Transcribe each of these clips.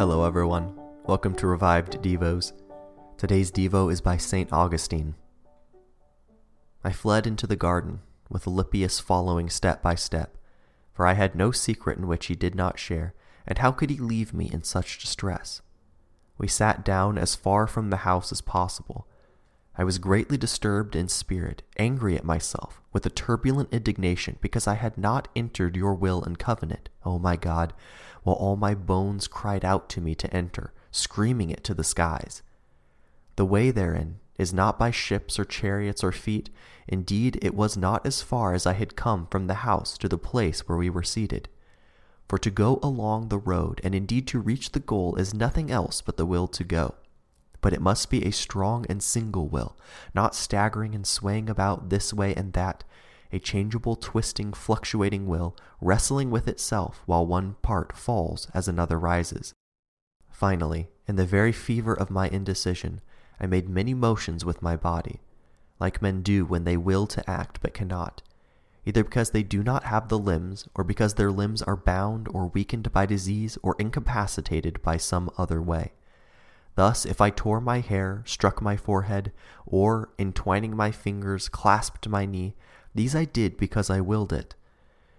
Hello, everyone. Welcome to Revived Devos. Today's Devo is by St. Augustine. I fled into the garden, with Alypius following step by step, for I had no secret in which he did not share, and how could he leave me in such distress? We sat down as far from the house as possible. I was greatly disturbed in spirit, angry at myself, with a turbulent indignation because I had not entered your will and covenant, O my God, while all my bones cried out to me to enter, screaming it to the skies. The way therein is not by ships or chariots or feet. Indeed, it was not as far as I had come from the house to the place where we were seated. For to go along the road, and indeed to reach the goal, is nothing else but the will to go. But it must be a strong and single will, not staggering and swaying about this way and that, a changeable, twisting, fluctuating will, wrestling with itself while one part falls as another rises. Finally, in the very fever of my indecision, I made many motions with my body, like men do when they will to act but cannot, either because they do not have the limbs, or because their limbs are bound or weakened by disease or incapacitated by some other way. Thus, if I tore my hair, struck my forehead, or, entwining my fingers, clasped my knee, these I did because I willed it.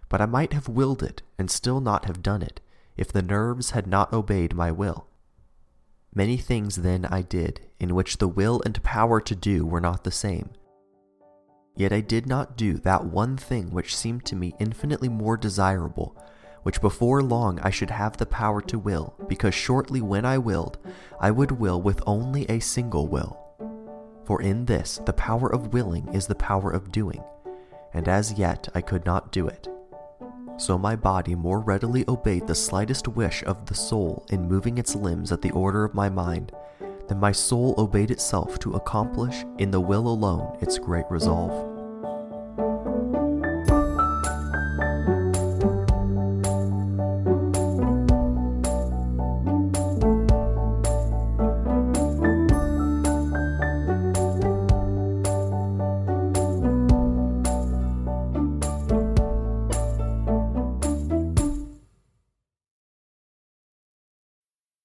But I might have willed it and still not have done it, if the nerves had not obeyed my will. Many things then I did, in which the will and power to do were not the same. Yet I did not do that one thing which seemed to me infinitely more desirable, which before long I should have the power to will, because shortly when I willed, I would will with only a single will. For in this the power of willing is the power of doing, and as yet I could not do it. So my body more readily obeyed the slightest wish of the soul in moving its limbs at the order of my mind than my soul obeyed itself to accomplish in the will alone its great resolve.